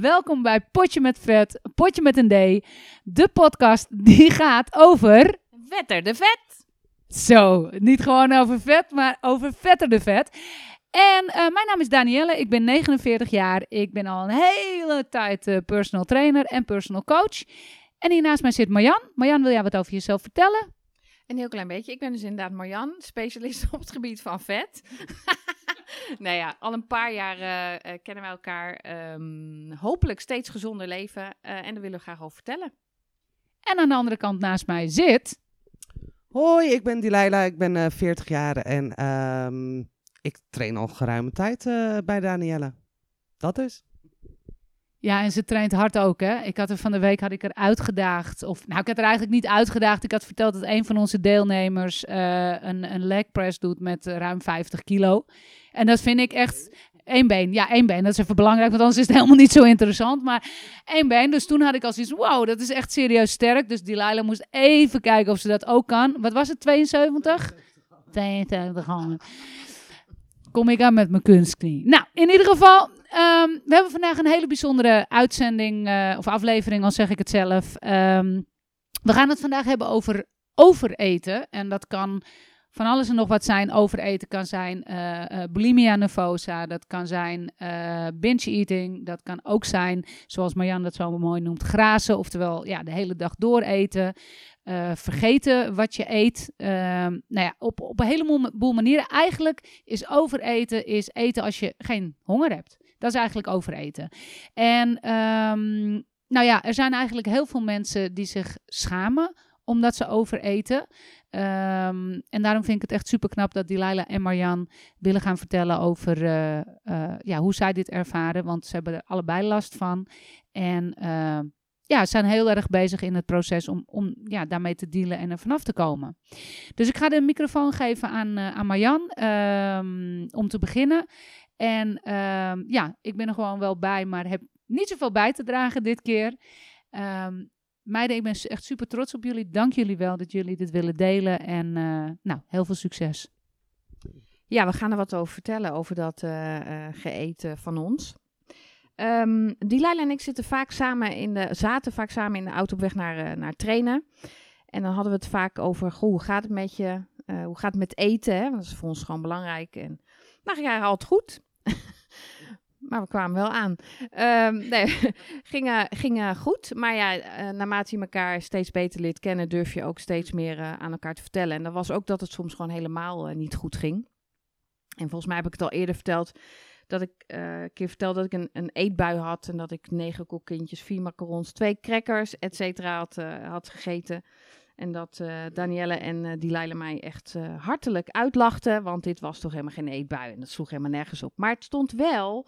Welkom bij Potje met Vet, Potje met een D. De podcast die gaat over... Vetter de vet. Zo, niet gewoon over vet, maar over vetter de vet. En uh, mijn naam is Danielle, ik ben 49 jaar. Ik ben al een hele tijd uh, personal trainer en personal coach. En hier naast mij zit Marjan. Marjan, wil jij wat over jezelf vertellen? Een heel klein beetje. Ik ben dus inderdaad Marjan, specialist op het gebied van vet. nou ja, al een paar jaar uh, kennen wij elkaar. Um, hopelijk steeds gezonder leven. Uh, en daar willen we graag over vertellen. En aan de andere kant naast mij zit... Hoi, ik ben Dilaila. Ik ben uh, 40 jaar en um, ik train al geruime tijd bij Danielle. Dat is. Ja, en ze traint hard ook, hè. Ik had er van de week had ik er uitgedaagd. Of, nou, ik had er eigenlijk niet uitgedaagd. Ik had verteld dat een van onze deelnemers een, een leg press doet met ruim 50 kilo. En dat vind ik echt één been. Ja, één been. Dat is even belangrijk, want anders is het helemaal niet zo interessant. Maar één been. Dus toen had ik al zoiets, wow, dat is echt serieus sterk. Dus Delilah moest even kijken of ze dat ook kan. Wat was het, 72? 72 handen. Kom ik aan met mijn kunstknie. Nou, in ieder geval, um, we hebben vandaag een hele bijzondere uitzending, uh, of aflevering, al zeg ik het zelf. Um, we gaan het vandaag hebben over overeten. En dat kan van alles en nog wat zijn. Overeten kan zijn uh, bulimia nervosa, dat kan zijn uh, binge eating, dat kan ook zijn, zoals Marjan dat zo mooi noemt, grazen, oftewel ja, de hele dag dooreten. vergeten wat je eet. Ehm, nou ja, op, op een heleboel manieren. Eigenlijk is overeten is eten als je geen honger hebt. Dat is eigenlijk overeten. En um, nou ja, er zijn eigenlijk heel veel mensen die zich schamen omdat ze overeten. Um, en daarom vind ik het echt super knap dat Delilah en Marjan willen gaan vertellen over uh, uh, ja, hoe zij dit ervaren. Want ze hebben er allebei last van. En uh, ja, zijn heel erg bezig in het proces om, om ja, daarmee te dealen en er vanaf te komen. Dus ik ga de microfoon geven aan, aan Marjan um, om te beginnen. En um, ja, ik ben er gewoon wel bij, maar heb niet zoveel bij te dragen dit keer. Meiden, ik ben echt super trots op jullie. Dank jullie wel dat jullie dit willen delen. En uh, nou, heel veel succes. Ja, we gaan er wat over vertellen, over dat uh, uh, geëten van ons. Um, en ik zitten vaak samen in de, zaten vaak samen in de auto op weg naar, naar trainen. En dan hadden we het vaak over, hoe gaat het met je? hoe gaat het met eten? Hè? Dat is voor ons gewoon belangrijk. En nou, ja, altijd goed. Maar we kwamen wel aan. Um, nee, ging, ging goed. Maar ja, uh, naarmate je elkaar steeds beter leert kennen, durf je ook steeds meer uh, aan elkaar te vertellen. En dat was ook dat het soms gewoon helemaal uh, niet goed ging. En volgens mij heb ik het al eerder verteld. Dat ik een keer vertelde dat ik een, een, eetbui had. En dat ik negen kokkindjes, vier macarons, twee crackers, et cetera, had, gegeten. En dat uh, Danielle en uh, Delilah mij echt hartelijk uitlachten. Want dit was toch helemaal geen eetbui. En dat sloeg helemaal nergens op. Maar het stond wel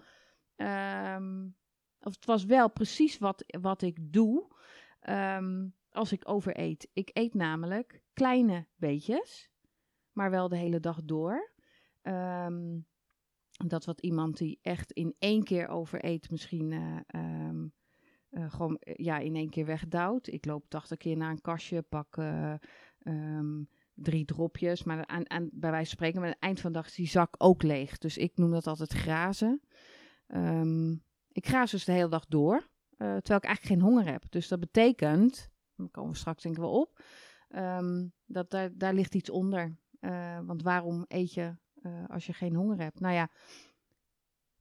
Um, of het was wel precies wat, wat ik doe um, als ik overeet. Ik eet namelijk kleine beetjes, maar wel de hele dag door. Um, dat wat iemand die echt in één keer overeet misschien uh, uh, gewoon ja, in één keer wegdouwt. Ik loop 80 keer naar een kastje, pak drie dropjes. Maar aan, aan, bij wijze van spreken, aan het eind van de dag is die zak ook leeg. Dus ik noem dat altijd grazen. Um, ik ga dus de hele dag door, uh, terwijl ik eigenlijk geen honger heb. Dus dat betekent, daar komen we straks denk ik wel op, um, dat daar, daar ligt iets onder. Uh, want waarom eet je uh, als je geen honger hebt? Nou ja.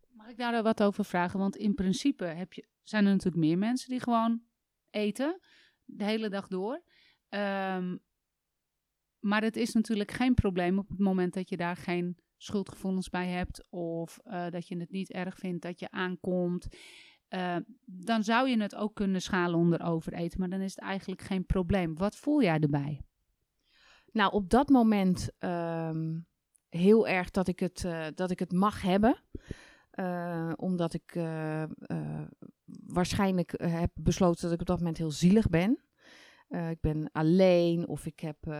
Mag ik daar wat over vragen? Want in principe heb je, zijn er natuurlijk meer mensen die gewoon eten de hele dag door. Um, maar het is natuurlijk geen probleem op het moment dat je daar geen schuldgevoelens bij hebt of uh, dat je het niet erg vindt dat je aankomt, uh, dan zou je het ook kunnen schalen onder overeten, maar dan is het eigenlijk geen probleem. Wat voel jij erbij? Nou, op dat moment um, heel erg dat ik het, uh, dat ik het mag hebben. omdat ik waarschijnlijk heb besloten dat ik op dat moment heel zielig ben. Uh, ik ben alleen of ik heb uh,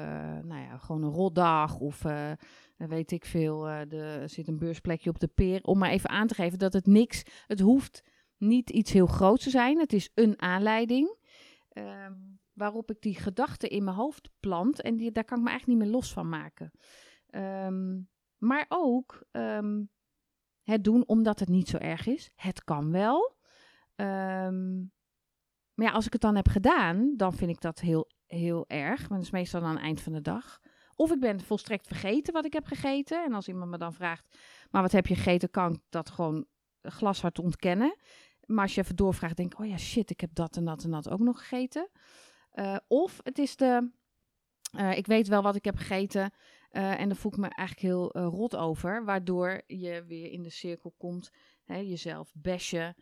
nou ja, gewoon een rotdag of uh, weet ik veel, er zit een beursplekje op de peer. Om maar even aan te geven dat het niks, het hoeft niet iets heel groots te zijn. Het is een aanleiding ehm, waarop ik die gedachten in mijn hoofd plant en die, daar kan ik me eigenlijk niet meer los van maken. Um, maar ook um, het doen omdat het niet zo erg is. Het kan wel. Ehm, maar ja, als ik het dan heb gedaan, dan vind ik dat heel, heel erg. Want dat is meestal aan het eind van de dag. Of ik ben volstrekt vergeten wat ik heb gegeten. En als iemand me dan vraagt, maar wat heb je gegeten, kan ik dat gewoon glashard ontkennen. Maar als je even doorvraagt, denk ik, oh ja, shit, ik heb dat en dat en dat ook nog gegeten. Uh, of het is de, uh, ik weet wel wat ik heb gegeten uh, en daar voel ik me eigenlijk heel rot over. Waardoor je weer in de cirkel komt, hè, jezelf bashen,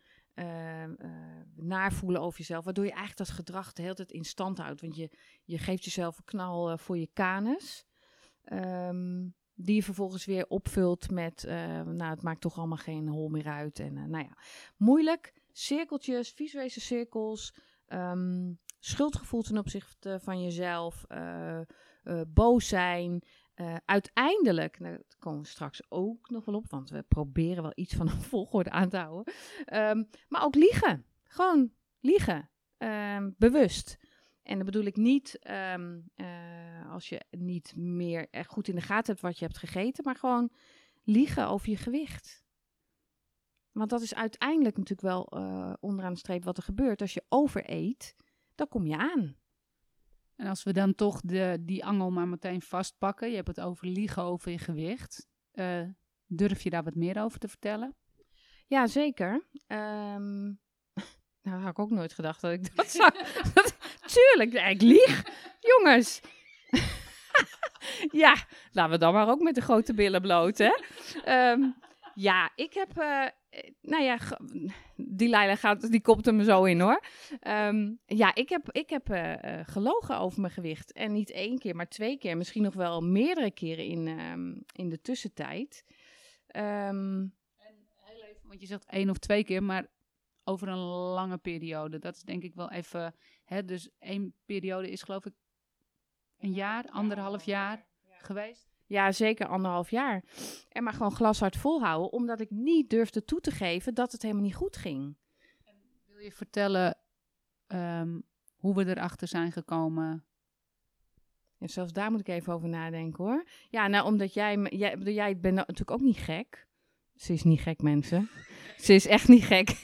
naarvoelen over jezelf. Waardoor je eigenlijk dat gedrag de hele tijd in stand houdt. Want je, je geeft jezelf een knal voor je kanus. Um, die je vervolgens weer opvult met, uh, nou, het maakt toch allemaal geen hol meer uit. En uh, nou ja, moeilijk. Cirkeltjes, visuele cirkels, um, schuldgevoel ten opzichte van jezelf, uh, boos zijn. Uiteindelijk, nou, daar komen we straks ook nog wel op, want we proberen wel iets van een volgorde aan te houden. Um, maar ook liegen. Gewoon liegen. Um, bewust. En dan bedoel ik niet um, uh, als je niet meer echt goed in de gaten hebt wat je hebt gegeten, maar gewoon liegen over je gewicht. Want dat is uiteindelijk natuurlijk wel uh, onderaan de streep wat er gebeurt. Als je overeet, dan kom je aan. En als we dan toch de, die angel maar meteen vastpakken, je hebt het over liegen over je gewicht. Uh, durf je daar wat meer over te vertellen? Ja, zeker. Um, nou, had ik ook nooit gedacht dat ik dat zou. tuurlijk, ik lieg. Jongens. ja, laten we dan maar ook met de grote billen bloot. Um, ja, ik heb... Uh, nou ja, die Leila gaat, die komt er me zo in, hoor. Um, ja, ik heb, ik heb uh, gelogen over mijn gewicht. En niet één keer, maar twee keer. Misschien nog wel meerdere keren in, um, in de tussentijd. en heel even, want je zegt één of twee keer, maar over een lange periode. Dat is denk ik wel even. Hè, dus één periode is geloof ik een jaar, anderhalf jaar geweest. Ja, zeker anderhalf jaar. En maar gewoon glashard volhouden, omdat ik niet durfde toe te geven dat het helemaal niet goed ging. En wil je vertellen um, hoe we erachter zijn gekomen? Ja, zelfs daar moet ik even over nadenken hoor. Ja, nou, omdat jij, jij, jij bent natuurlijk ook niet gek. Ze is niet gek, mensen. Ze is echt niet gek.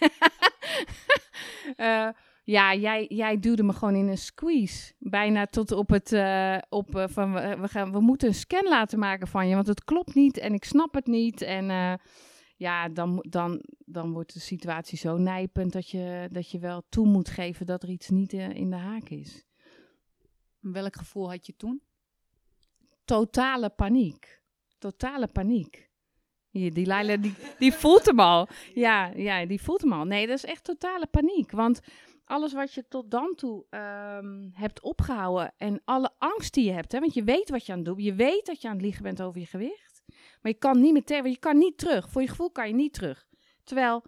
uh, ja, jij, jij duwde me gewoon in een squeeze. Bijna tot op het. Uh, op, uh, van we, gaan, we moeten een scan laten maken van je, want het klopt niet en ik snap het niet. En uh, ja, dan, dan, dan wordt de situatie zo nijpend dat je, dat je wel toe moet geven dat er iets niet in de haak is. Welk gevoel had je toen? Totale paniek. Totale paniek. Hier, die Leila, die, die voelt hem al. Ja, ja, die voelt hem al. Nee, dat is echt totale paniek. Want alles wat je tot dan toe um, hebt opgehouden en alle angst die je hebt, hè, want je weet wat je aan het doen Je weet dat je aan het liegen bent over je gewicht. Maar je kan niet meteen, je kan niet terug. Voor je gevoel kan je niet terug. Terwijl,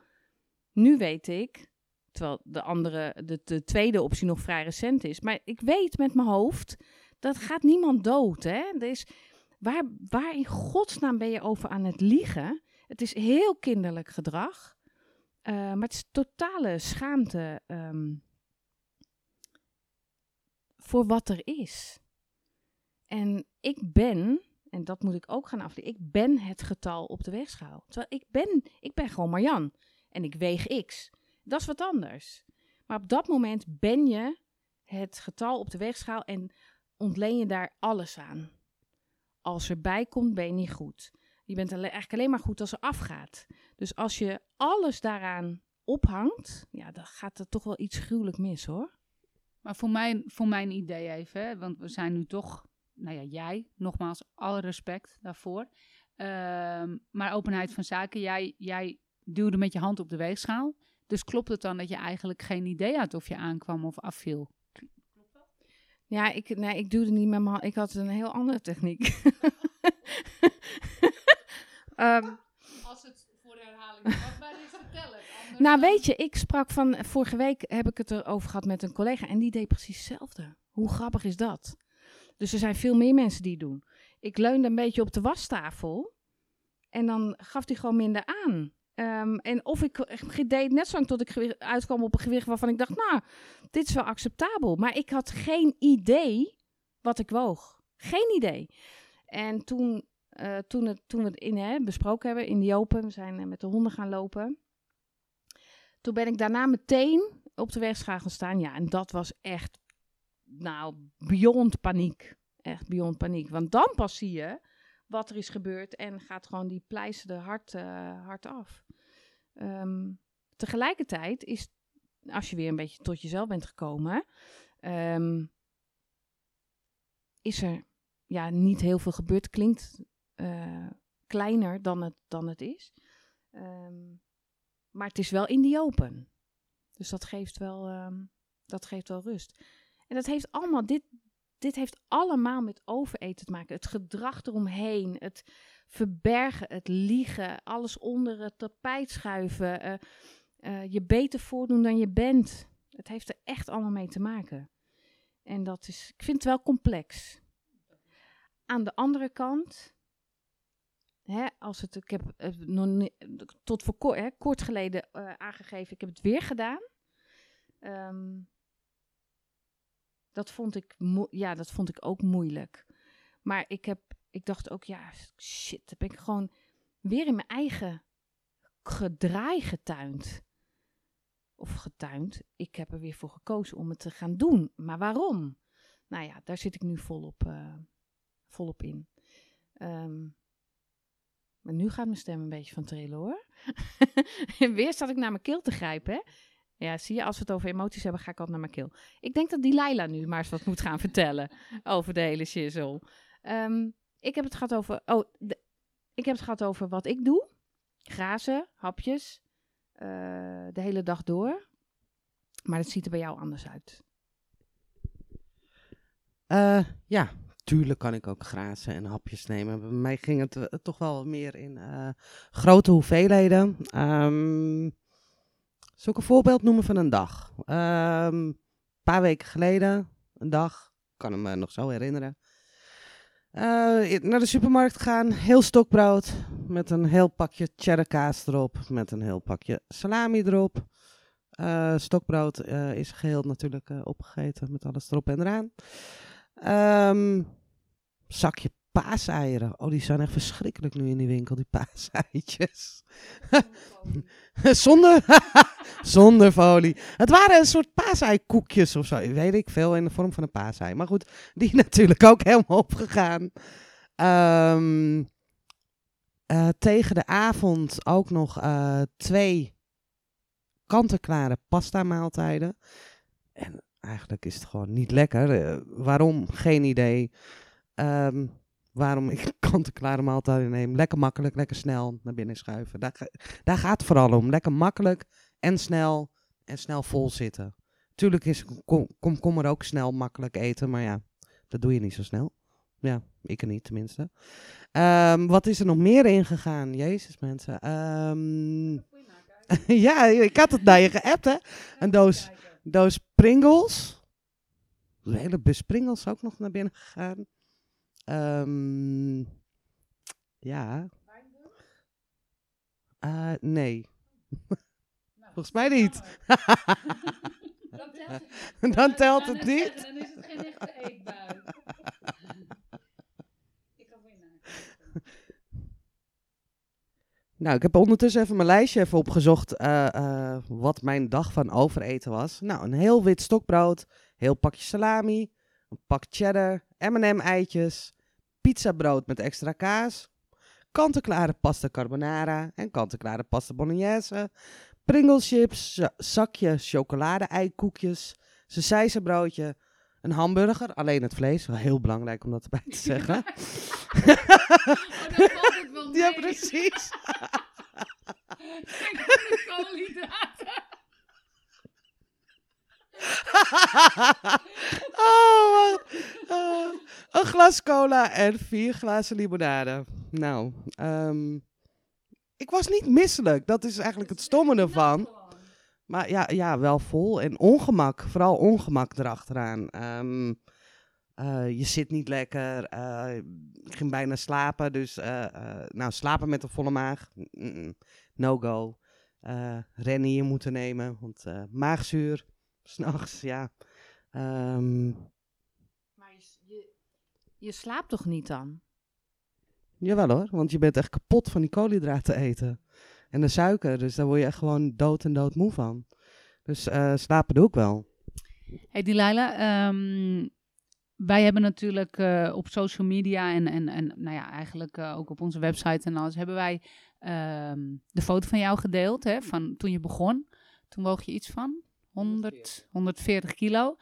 nu weet ik, terwijl de andere, de, de tweede optie nog vrij recent is. Maar ik weet met mijn hoofd, dat gaat niemand dood. Hè? Is, Waar, waar in godsnaam ben je over aan het liegen? Het is heel kinderlijk gedrag. Uh, maar het is totale schaamte um, voor wat er is. En ik ben, en dat moet ik ook gaan afleren, ik ben het getal op de weegschaal. Terwijl ik ben, ik ben gewoon Marjan. En ik weeg X. Dat is wat anders. Maar op dat moment ben je het getal op de weegschaal en ontleen je daar alles aan als erbij komt, ben je niet goed. Je bent eigenlijk alleen maar goed als er afgaat. Dus als je alles daaraan ophangt, ja, dan gaat er toch wel iets gruwelijk mis hoor. Maar voor mijn, voor mijn idee even, hè, want we zijn nu toch, nou ja, jij, nogmaals, alle respect daarvoor. Uh, maar openheid van zaken, jij, jij duwde met je hand op de weegschaal. Dus klopt het dan dat je eigenlijk geen idee had of je aankwam of afviel? Ja, ik, nee, ik het niet met mijn hand. Ik had een heel andere techniek. um, Als het voor de herhaling wat vertellen. Nou, weet je, ik sprak van. Vorige week heb ik het erover gehad met een collega. En die deed precies hetzelfde. Hoe grappig is dat? Dus er zijn veel meer mensen die het doen. Ik leunde een beetje op de wastafel. En dan gaf hij gewoon minder aan. Um, en of ik deed net zo lang tot ik uitkwam op een gewicht waarvan ik dacht, nou, dit is wel acceptabel. Maar ik had geen idee wat ik woog. Geen idee. En toen eh, toen, het, toen we het in, hè, besproken hebben in die open, we zijn eh, met de honden gaan lopen. Toen ben ik daarna meteen op de weegschaal gaan staan. Ja, en dat was echt, nou, beyond paniek. Echt beyond paniek. Want dan pas zie je wat er is gebeurd en gaat gewoon die pleister er hard, eh, hard af. Ehm, tegelijkertijd is, als je weer een beetje tot jezelf bent gekomen, ehm, is er ja, niet heel veel gebeurd. Klinkt eh, kleiner dan het, dan het is. Ehm, maar het is wel in die open. Dus dat geeft wel, ehm, dat geeft wel rust. En dat heeft allemaal, dit, dit heeft allemaal met overeten te maken. Het gedrag eromheen, het verbergen, het liegen, alles onder het tapijt schuiven, eh, eh, je beter voordoen dan je bent. Het heeft er echt allemaal mee te maken. En dat is, ik vind het wel complex. Aan de andere kant, hè, als het, ik heb het nog tot voor kort, hè, kort geleden eh, aangegeven, ik heb het weer gedaan. Ehm, dat, vond ik ja, dat vond ik ook moeilijk. Maar ik, heb, ik dacht ook, ja, shit, ben ik gewoon weer in mijn eigen gedraai getuind. Of getuind. Ik heb er weer voor gekozen om het te gaan doen. Maar waarom? Nou ja, daar zit ik nu volop, eh, volop in. Ehm, maar nu gaat mijn stem een beetje van trillen hoor. weer zat ik naar mijn keel te grijpen. Hè? Ja, zie je, als we het over emoties hebben, ga ik altijd naar mijn keel. Ik denk dat die Laila nu maar eens wat moet gaan vertellen over de hele shizzle. Ehm, ik heb het gehad over. Oh, ik heb het gehad over wat ik doe. Grazen, hapjes. eh, de hele dag door. Maar het ziet er bij jou anders uit. Eh, ja, tuurlijk kan ik ook grazen en hapjes nemen. Bij mij ging het eh, toch wel meer in eh, grote hoeveelheden. Ehm zal ik een voorbeeld noemen van een dag? Ehm, Een paar weken geleden, een dag, kan hem me nog zo herinneren. Eh, naar de supermarkt gaan, heel stokbrood met een heel pakje cheddar kaas erop, met een heel pakje salami erop. Stokbrood is geheel natuurlijk opgegeten met alles erop en eraan. Ehm, zakje paaseieren. Oh, die zijn echt verschrikkelijk nu in die winkel, die paaseitjes. Zonder, zonder folie. Het waren een soort paaseikoekjes of zo. Weet ik veel, in de vorm van een paasei. Maar goed, die natuurlijk ook helemaal opgegaan. Ehm, eh, tegen de avond ook nog eh, twee kant-en-klare pasta maaltijden. En eigenlijk is het gewoon niet lekker. Eh, waarom? Geen idee. Ehm, waarom ik kant-en-klare maaltijden neem. Lekker makkelijk, lekker snel naar binnen schuiven. Daar, daar gaat het vooral om. Lekker makkelijk en snel en snel vol zitten. Tuurlijk is kom, komkommer ook snel makkelijk eten, maar ja, dat doe je niet zo snel. Ja, ik er niet tenminste. Ehm, wat is er nog meer ingegaan? Jezus mensen. Ehm, ja, ik had het naar je geappt hè. Een doos, doos Pringles. Een hele bus Pringles ook nog naar binnen gegaan. Ehm, ja. Eh, nee. Volgens mij niet. Dan telt het niet. Dan is het geen echte eetbui. Ik ga winnen. Nou, ik heb ondertussen even mijn lijstje even opgezocht eh, eh, wat mijn dag van overeten was. Nou, een heel wit stokbrood, heel pakje salami, een pak cheddar, M&M eitjes, pizzabrood met extra kaas, kant-en-klare pasta carbonara en kant-en-klare pasta bolognese, Pringles chips, za- zakje chocolade-eikoekjes, broodje, een hamburger, alleen het vlees, wel heel belangrijk om dat erbij te zeggen. Oh, dan valt het wel ja, mee. precies. Ik heb de koolhydraten. oh, oh, een glas cola en vier glazen limonade. Nou, ehm, ik was niet misselijk. Dat is eigenlijk het stomme ervan. Maar ja, ja, wel vol. En ongemak. Vooral ongemak erachteraan. Ehm, eh, je zit niet lekker. eh, ik ging bijna slapen. Dus, nou, slapen met een volle maag. No go. Rennen hier moeten nemen. Want maagzuur. S'nachts, ja. Ehm, Maar je, je, je slaapt toch niet dan? Jawel hoor, want je bent echt kapot van die koolhydraten eten. En de suiker, dus daar word je echt gewoon dood en dood moe van. Dus eh, slapen doe ik wel. Hey Delilah, ehm, wij hebben natuurlijk eh, op social media en, en, en nou ja, eigenlijk eh, ook op onze website en alles, hebben wij ehm, de foto van jou gedeeld, hè, van toen je begon. Toen woog je iets van 100, 140 kilo.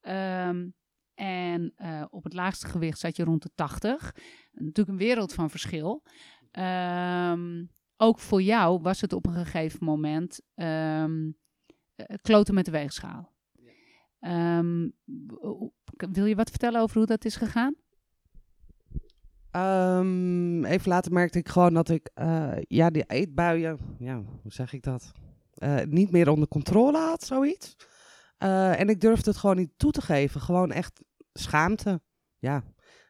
Ehm, en eh, op het laagste gewicht zat je rond de 80. Natuurlijk een wereld van verschil. Ehm, ook voor jou was het op een gegeven moment ehm, eh, kloten met de weegschaal. Ehm, wil je wat vertellen over hoe dat is gegaan? Ehm, even later merkte ik gewoon dat ik, eh, ja, die eetbuien, ja, hoe zeg ik dat? Eh, niet meer onder controle had, zoiets. Eh, en ik durfde het gewoon niet toe te geven. Gewoon echt schaamte. Ja.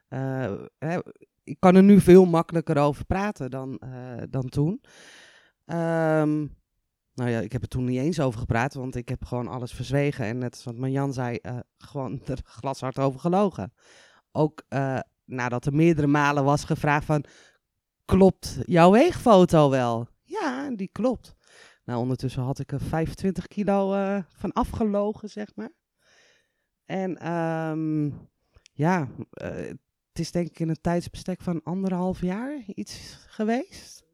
Eh, hè, ik kan er nu veel makkelijker over praten dan, dan toen. Ehm, nou ja, ik heb er toen niet eens over gepraat, want ik heb gewoon alles verzwegen. En net zoals Marjan zei, gewoon er glashard over gelogen. Ook nadat er meerdere malen was gevraagd van, klopt jouw weegfoto wel? Ja, die klopt. Nou, ondertussen had ik er 25 kilo eh, van afgelogen, zeg maar. En ehm, ja, eh, het is denk ik in een tijdsbestek van anderhalf jaar iets geweest.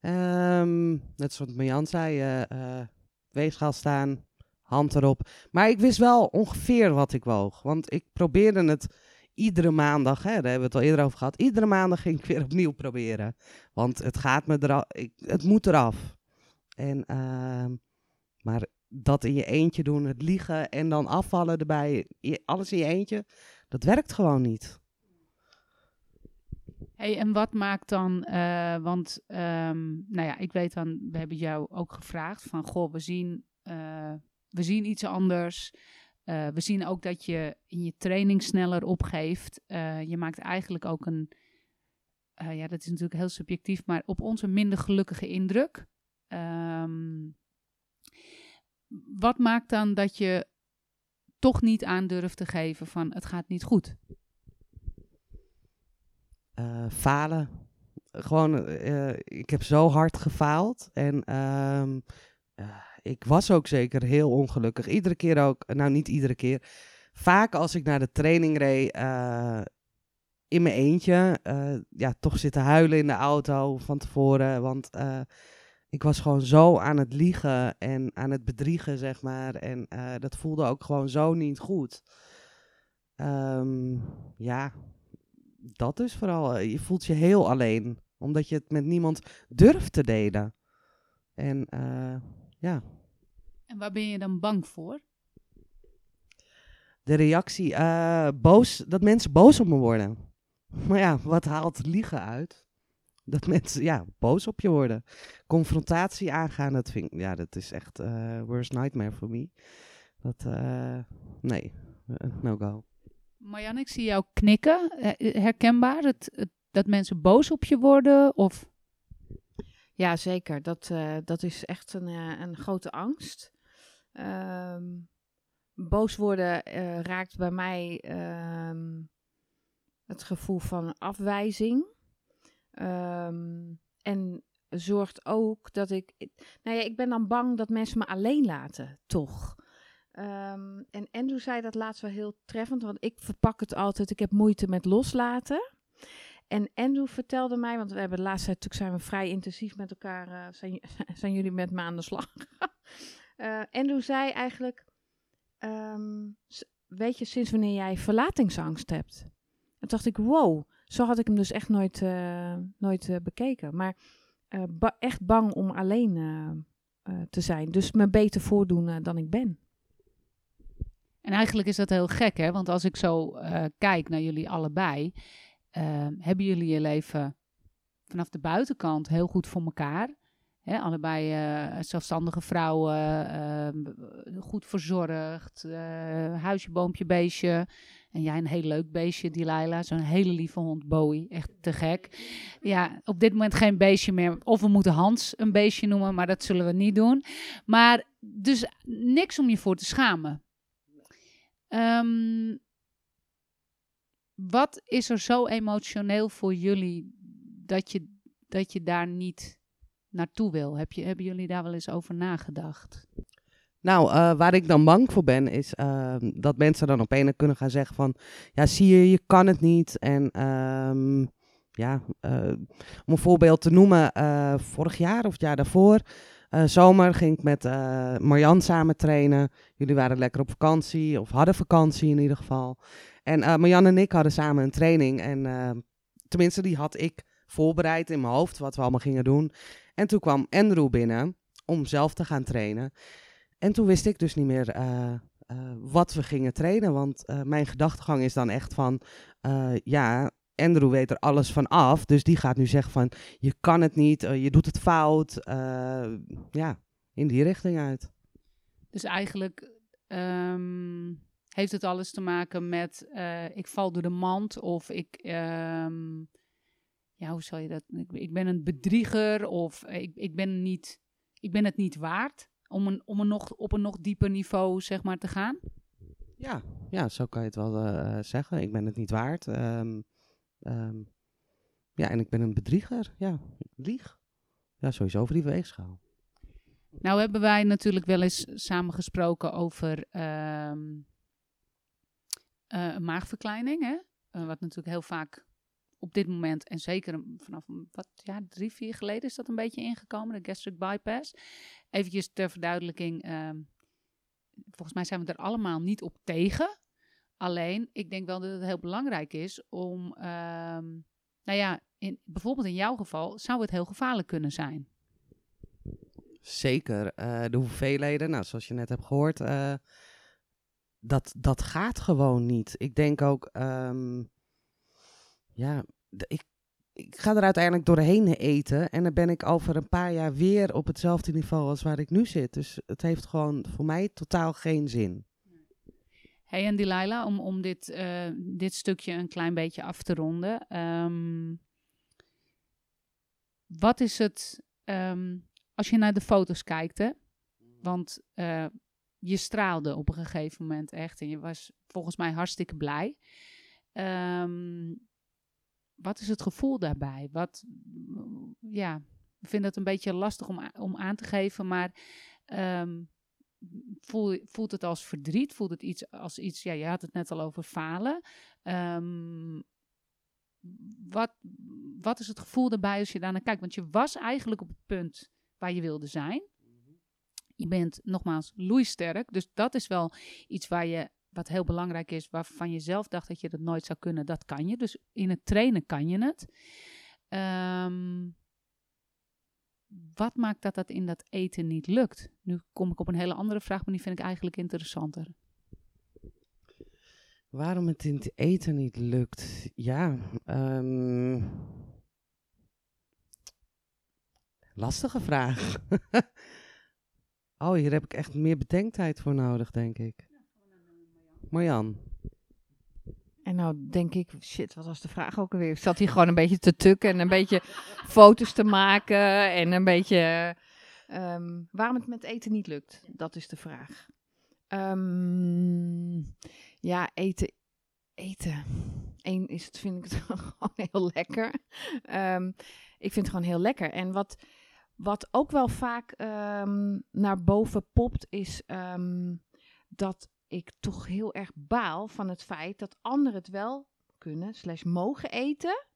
Ehm, net zoals Marjan zei, eh, weegschaal staan, hand erop. Maar ik wist wel ongeveer wat ik woog. Want ik probeerde het iedere maandag, hè, daar hebben we het al eerder over gehad. Iedere maandag ging ik weer opnieuw proberen. Want het gaat me eraf, het moet eraf. En, ehm, maar dat in je eentje doen, het liegen en dan afvallen erbij, alles in je eentje, dat werkt gewoon niet. Hey, en wat maakt dan, eh, want ehm, nou ja, ik weet dan, we hebben jou ook gevraagd van, goh, we zien, eh, we zien iets anders. Eh, we zien ook dat je in je training sneller opgeeft. Je maakt eigenlijk ook een, ja, dat is natuurlijk heel subjectief, maar op ons een minder gelukkige indruk. Ehm, wat maakt dan dat je toch niet aandurft te geven van, het gaat niet goed? eh, falen. Gewoon, eh, ik heb zo hard gefaald. En ehm, eh, ik was ook zeker heel ongelukkig. Iedere keer ook, nou niet iedere keer. Vaak als ik naar de training reed, in mijn eentje, ja, toch zitten huilen in de auto van tevoren. Want ik was gewoon zo aan het liegen en aan het bedriegen, zeg maar. En eh, dat voelde ook gewoon zo niet goed. Ehm, ja, dat dus vooral. Eh, Je voelt je heel alleen, omdat je het met niemand durft te delen. En eh, ja, En waar ben je dan bang voor? de reactie, boos, dat mensen boos op me worden. Maar ja, wat haalt liegen uit? Dat mensen, ja, boos op je worden. Confrontatie aangaan, dat vind ik, ja, dat is echt eh worst nightmare voor me. Dat, eh, nee, eh, no go. Marjan, ik zie jou knikken. Herkenbaar? Het, het- dat mensen boos op je worden? Of Ja, zeker. Dat, eh, dat is echt een, eh, een grote angst. Ehm, boos worden eh, raakt bij mij ehm, het gevoel van afwijzing. Ehm, en zorgt ook dat ik. Nou ja, ik ben dan bang dat mensen me alleen laten, toch. Ehm, en Andrew zei dat laatst wel heel treffend, want ik verpak het altijd. Ik heb moeite met loslaten. En Andrew vertelde mij, want we hebben de laatste tijd natuurlijk zijn we vrij intensief met elkaar, eh, zijn, zijn jullie met me aan de slag. Andrew zei eigenlijk, ehm, weet je sinds wanneer jij verlatingsangst hebt? En dacht ik, wow, zo had ik hem dus echt nooit, eh, nooit eh, bekeken. Maar eh, echt bang om alleen te zijn. Dus me beter voordoen dan ik ben. En eigenlijk is dat heel gek, hè? Want als ik zo kijk naar jullie allebei, hebben jullie je leven vanaf de buitenkant heel goed voor elkaar. Allebei eh, zelfstandige vrouwen, eh, goed verzorgd, eh, huisje, boompje, beestje. En jij een heel leuk beestje, Delilah. Zo'n hele lieve hond, Bowie. Echt te gek. Ja, op dit moment geen beestje meer. Of we moeten Hans een beestje noemen, maar dat zullen we niet doen. Maar dus niks om je voor te schamen. Ehm, wat is er zo emotioneel voor jullie dat je, dat je daar niet naartoe wil? Heb je, hebben jullie daar wel eens over nagedacht? Nou, uh, waar ik dan bang voor ben, is uh, dat mensen dan op kunnen gaan zeggen van... Ja, zie je, je kan het niet. En um, ja, uh, om een voorbeeld te noemen, vorig jaar of het jaar daarvoor... zomer ging ik met Marjan samen trainen. Jullie waren lekker op vakantie, of hadden vakantie in ieder geval. En Marjan en ik hadden samen een training. En tenminste, die had ik voorbereid in mijn hoofd, wat we allemaal gingen doen. En toen kwam Andrew binnen om zelf te gaan trainen. En toen wist ik dus niet meer uh, uh, wat we gingen trainen. Want uh, mijn gedachtegang is dan echt van, ja, Andrew weet er alles van af. Dus die gaat nu zeggen van, je kan het niet, je doet het fout. ja, in die richting uit. Dus eigenlijk um, heeft het alles te maken met, ik val door de mand of ik... Um, ja, hoe zal je dat? Ik, ik ben een bedrieger of ik, ik, ben niet, ik ben het niet waard om, een, om een nog, op een nog dieper niveau zeg maar, te gaan? Ja, ja zo kan je het wel uh, zeggen. Ik ben het niet waard. Um, um, ja, en ik ben een bedrieger. Ja, ik lieg. Ja, sowieso over die weegschaal. Nou hebben wij natuurlijk wel eens samen gesproken over um, uh, maagverkleining. Hè? Uh, wat natuurlijk heel vaak op dit moment, en zeker vanaf wat, ja, drie, vier geleden is dat een beetje ingekomen, de gastric bypass. Eventjes ter verduidelijking, um, volgens mij zijn we er allemaal niet op tegen. Alleen, ik denk wel dat het heel belangrijk is om, um, nou ja, in, bijvoorbeeld in jouw geval zou het heel gevaarlijk kunnen zijn. Zeker. Uh, de hoeveelheden, nou, zoals je net hebt gehoord, uh, dat, dat gaat gewoon niet. Ik denk ook, um, ja, ik, ik ga er uiteindelijk doorheen eten. En dan ben ik over een paar jaar weer op hetzelfde niveau als waar ik nu zit. Dus het heeft gewoon voor mij totaal geen zin. Hey en Delilah, om, om dit, uh, dit stukje een klein beetje af te ronden. Um, wat is het, um, als je naar de foto's kijkt, hè? want uh, je straalde op een gegeven moment echt en je was volgens mij hartstikke blij. Um, wat is het gevoel daarbij? Wat, ja, ik vind het een beetje lastig om, om aan te geven, maar um, voel, voelt het als verdriet? Voelt het iets als iets, ja, je had het net al over falen. Um, wat, wat is het gevoel daarbij als je daar naar kijkt? Want je was eigenlijk op het punt waar je wilde zijn. Je bent nogmaals loeisterk, dus dat is wel iets waar je wat heel belangrijk is, waarvan je zelf dacht dat je dat nooit zou kunnen, dat kan je. Dus in het trainen kan je het. Um, wat maakt dat dat in dat eten niet lukt? Nu kom ik op een hele andere vraag, maar die vind ik eigenlijk interessanter. Waarom het in het eten niet lukt? Ja, um, lastige vraag. oh, hier heb ik echt meer bedenktijd voor nodig, denk ik. Marjan. En nou denk ik, shit, wat was de vraag ook alweer? Ik zat hier gewoon een beetje te tukken en een beetje foto's te maken en een beetje... Um, waarom het met eten niet lukt, dat is de vraag. Um, ja, eten. Eten. Eén is het, vind ik het gewoon heel lekker. Um, ik vind het gewoon heel lekker. En wat, wat ook wel vaak naar boven popt, is dat ik toch heel erg baal van het feit dat anderen het wel kunnen, slash mogen eten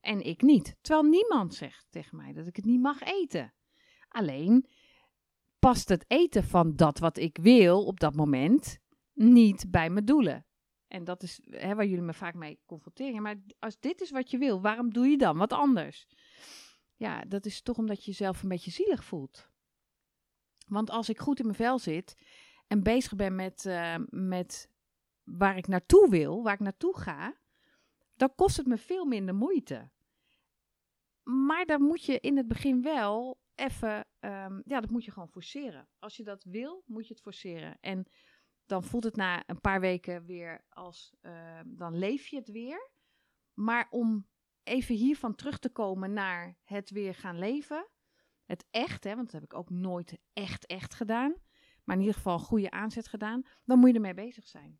en ik niet. Terwijl niemand zegt tegen mij dat ik het niet mag eten. Alleen past het eten van dat wat ik wil op dat moment niet bij mijn doelen. En dat is hè, waar jullie me vaak mee confronteren. Maar als dit is wat je wil, waarom doe je dan wat anders? Ja, dat is toch omdat je jezelf een beetje zielig voelt. Want als ik goed in mijn vel zit en bezig ben met, uh, met waar ik naartoe wil, waar ik naartoe ga, dan kost het me veel minder moeite. Maar dan moet je in het begin wel even, um, ja, dat moet je gewoon forceren. Als je dat wil, moet je het forceren. En dan voelt het na een paar weken weer als, uh, dan leef je het weer. Maar om even hiervan terug te komen naar het weer gaan leven, het echt, hè, want dat heb ik ook nooit echt, echt gedaan maar in ieder geval een goede aanzet gedaan, dan moet je ermee bezig zijn.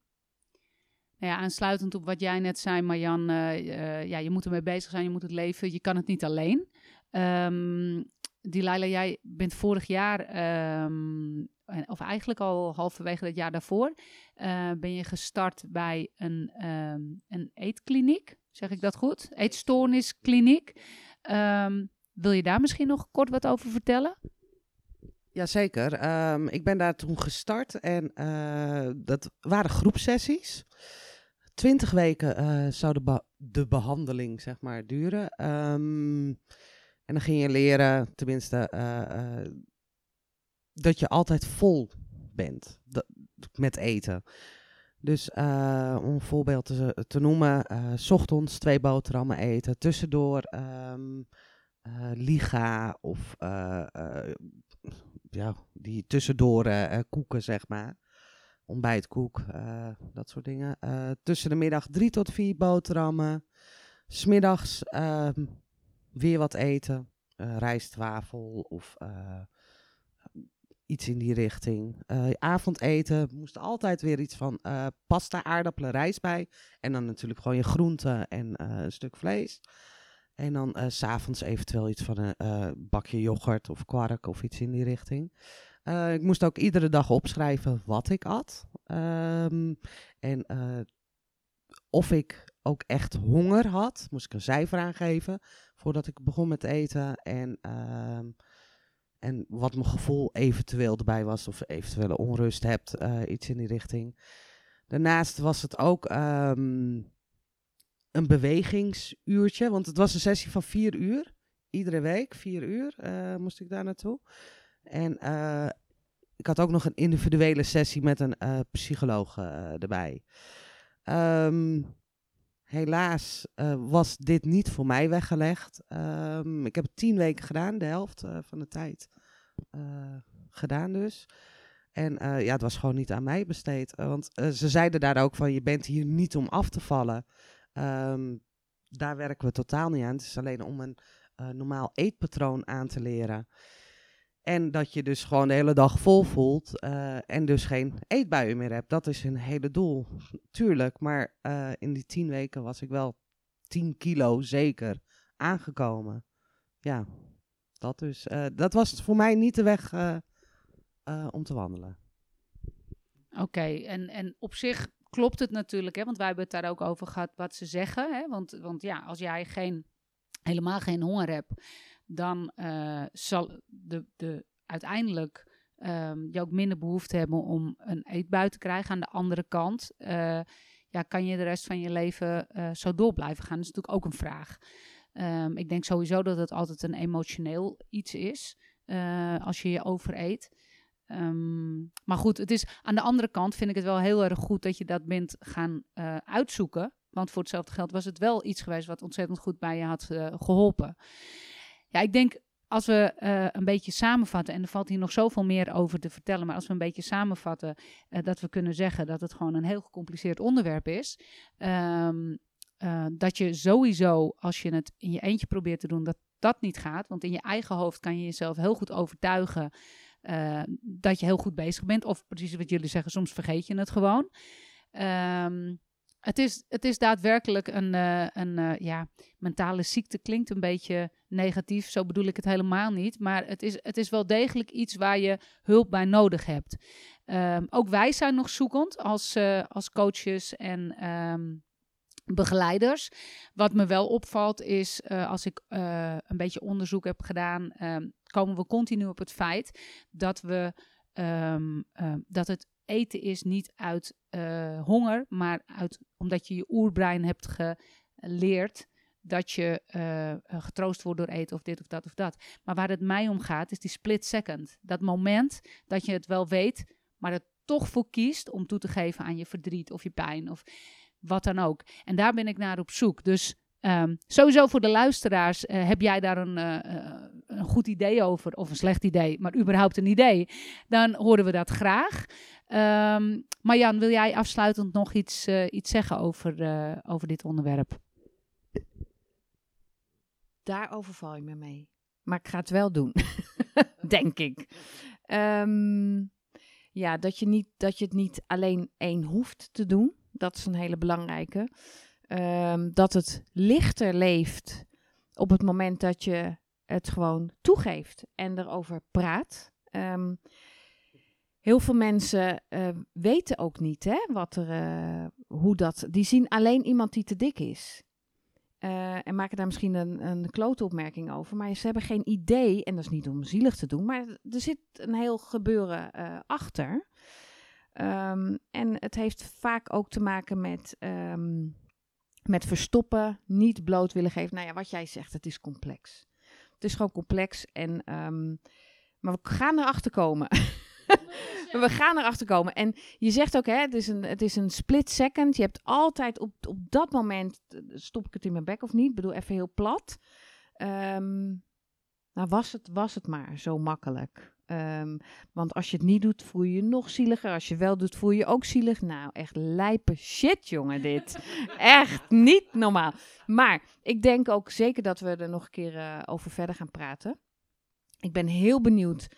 Nou ja, aansluitend op wat jij net zei, Marjan, uh, ja, je moet ermee bezig zijn, je moet het leven, je kan het niet alleen. Um, Delilah, jij bent vorig jaar, ehm, of eigenlijk al halverwege het jaar daarvoor, uh, ben je gestart bij een, um, een eetkliniek. Zeg ik dat goed? Eetstoorniskliniek. Um, wil je daar misschien nog kort wat over vertellen? Jazeker. Um, ik ben daar toen gestart en uh, dat waren groepsessies. Twintig weken uh, zou de, de, behandeling zeg maar, duren. Um, en dan ging je leren, tenminste, uh, dat je altijd vol bent met eten. Dus om een voorbeeld te, te noemen, s ochtends twee boterhammen eten, tussendoor um, liga of ja, die tussendoor koeken, zeg maar. Ontbijtkoek, dat soort dingen. tussen de middag drie tot vier boterhammen. Smiddags um, weer wat eten. rijstwafel of iets in die richting. Uh, avondeten moest altijd weer iets van pasta, aardappelen, rijst bij. En dan natuurlijk gewoon je groenten en een stuk vlees. En dan s s'avonds eventueel iets van een bakje yoghurt of kwark of iets in die richting. ik moest ook iedere dag opschrijven wat ik at. Um, en of ik ook echt honger had, moest ik een cijfer aangeven voordat ik begon met eten. En ehm, en wat mijn gevoel eventueel erbij was, of eventuele onrust hebt, iets in die richting. Daarnaast was het ook um, een bewegingsuurtje, want het was een sessie van vier uur. Iedere week, vier uur, uh, moest ik daar naartoe. En uh, ik had ook nog een individuele sessie met een psycholoog erbij. Um, Helaas uh, was dit niet voor mij weggelegd. Um, ik heb het tien weken gedaan, de helft uh, van de tijd uh, gedaan dus. En ja, het was gewoon niet aan mij besteed. want ze zeiden daar ook van, je bent hier niet om af te vallen. Um, daar werken we totaal niet aan. Het is alleen om een normaal eetpatroon aan te leren. En dat je dus gewoon de hele dag vol voelt uh, en dus geen eetbuien meer hebt. Dat is een hele doel, tuurlijk. Maar uh, in die tien weken was ik wel 10 kilo zeker aangekomen. Ja, dat dus. Dat was voor mij niet de weg om te wandelen. Oké, en, en op zich klopt het natuurlijk, hè? want wij hebben het daar ook over gehad wat ze zeggen. Hè? Want, want ja, als jij geen, helemaal geen honger hebt dan uh, zal de, de, uiteindelijk um, je ook minder behoefte hebben om een eetbui te krijgen. Aan de andere kant uh, ja, kan je de rest van je leven uh, zo door blijven gaan. Dat is natuurlijk ook een vraag. Um, ik denk sowieso dat het altijd een emotioneel iets is als je je overeet. Um, maar goed, het is, aan de andere kant vind ik het wel heel erg goed dat je dat bent gaan uitzoeken. Want voor hetzelfde geld was het wel iets geweest wat ontzettend goed bij je had geholpen. Ja, ik denk als we uh, een beetje samenvatten, en er valt hier nog zoveel meer over te vertellen, maar als we een beetje samenvatten, dat we kunnen zeggen dat het gewoon een heel gecompliceerd onderwerp is. Uh, dat je sowieso, als je het in je eentje probeert te doen, dat dat niet gaat. Want in je eigen hoofd kan je jezelf heel goed overtuigen dat je heel goed bezig bent. Of precies wat jullie zeggen, soms vergeet je het gewoon. Um, het is, het is daadwerkelijk een, uh, een uh, ja, mentale ziekte. Klinkt een beetje negatief, zo bedoel ik het helemaal niet. Maar het is, het is wel degelijk iets waar je hulp bij nodig hebt. Um, ook wij zijn nog zoekend als, als coaches en um, begeleiders. Wat me wel opvalt is, als ik een beetje onderzoek heb gedaan, um, komen we continu op het feit dat we dat het eten is niet uit uh, honger, maar uit, omdat je je oerbrein hebt geleerd dat je getroost wordt door eten of dit of dat of dat. Maar waar het mij om gaat, is die split second. Dat moment dat je het wel weet, maar het toch voor kiest om toe te geven aan je verdriet of je pijn of wat dan ook. En daar ben ik naar op zoek. Dus Um, sowieso voor de luisteraars, uh, heb jij daar een, uh, een goed idee over, of een slecht idee, maar überhaupt een idee, dan horen we dat graag. Um, Marjan, wil jij afsluitend nog iets, uh, iets zeggen over, over dit onderwerp? Daarover val je me mee. Maar ik ga het wel doen, denk ik. Um, ja, dat je, niet, dat je het niet alleen één hoeft te doen Dat is een hele belangrijke. Ehm, dat het lichter leeft op het moment dat je het gewoon toegeeft en erover praat. Ehm, heel veel mensen uh, weten ook niet hè, wat er, uh, hoe dat. Die zien alleen iemand die te dik is. Uh, en maken daar misschien een, een klote opmerking over. Maar ze hebben geen idee, en dat is niet om zielig te doen, maar er zit een heel gebeuren achter. Um, en het heeft vaak ook te maken met, um, met verstoppen, niet bloot willen geven. Nou ja, wat jij zegt, het is complex. Het is gewoon complex. En, um, maar we gaan erachter komen. we gaan erachter komen. En je zegt ook, hè, het, is een, het is een split second. Je hebt altijd op, op dat moment, stop ik het in mijn bek of niet? Ik bedoel, even heel plat. Nou, was het, was het maar zo makkelijk. Um, want als je het niet doet, voel je je nog zieliger. Als je wel doet, voel je je ook zielig. Nou, echt lijpe shit, jongen, dit. echt niet normaal. Maar ik denk ook zeker dat we er nog een keer uh, over verder gaan praten. Ik ben heel benieuwd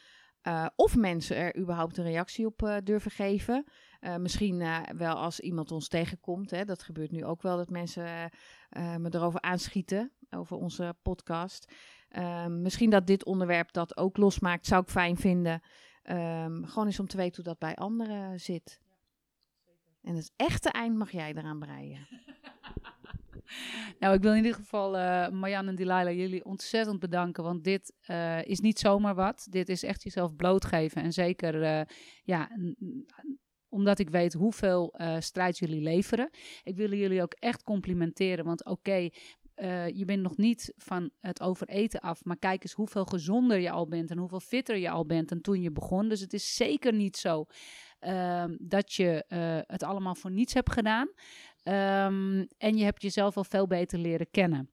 uh, of mensen er überhaupt een reactie op uh, durven geven. Uh, misschien wel als iemand ons tegenkomt. Hè, dat gebeurt nu ook wel dat mensen me erover aanschieten. Over onze podcast. Um, misschien dat dit onderwerp dat ook losmaakt, zou ik fijn vinden. Um, gewoon eens om te weten hoe dat bij anderen zit. En het echte eind mag jij eraan breien. Nou, ik wil in ieder geval uh, Marjan en Delilah jullie ontzettend bedanken. Want dit uh, is niet zomaar wat. Dit is echt jezelf blootgeven. En zeker, uh, ja, omdat ik weet hoeveel strijd jullie leveren. Ik wil jullie ook echt complimenteren. Want oké, okay, uh, je bent nog niet van het overeten af, maar kijk eens hoeveel gezonder je al bent en hoeveel fitter je al bent dan toen je begon. Dus het is zeker niet zo uh, dat je uh, het allemaal voor niets hebt gedaan. Um, en je hebt jezelf al veel beter leren kennen.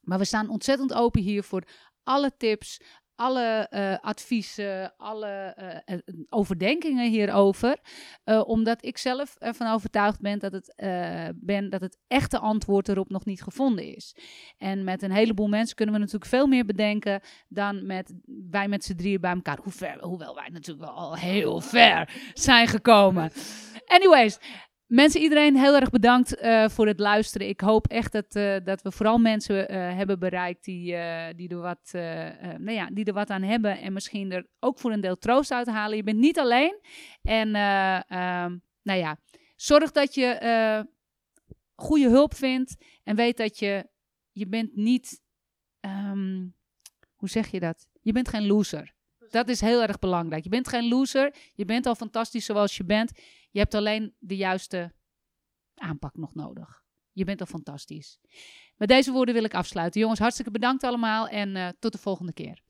Maar we staan ontzettend open hier voor alle tips, alle uh, adviezen, alle uh, overdenkingen hierover. Omdat ik zelf ervan overtuigd ben dat, het, ben dat het echte antwoord erop nog niet gevonden is. En met een heleboel mensen kunnen we natuurlijk veel meer bedenken dan met wij met z'n drieën bij elkaar. Hoe ver, hoewel wij natuurlijk wel al heel ver zijn gekomen. Anyways, Mensen, iedereen heel erg bedankt uh, voor het luisteren. Ik hoop echt dat, uh, dat we vooral mensen uh, hebben bereikt die, die, er wat, nou ja, die er wat aan hebben. En misschien er ook voor een deel troost uit halen. Je bent niet alleen. En um, nou ja, zorg dat je goede hulp vindt. En weet dat je, je bent niet, um, hoe zeg je dat? Je bent geen loser. Dat is heel erg belangrijk. Je bent geen loser. Je bent al fantastisch zoals je bent. Je hebt alleen de juiste aanpak nog nodig. Je bent al fantastisch. Met deze woorden wil ik afsluiten. Jongens, hartstikke bedankt allemaal en uh, tot de volgende keer.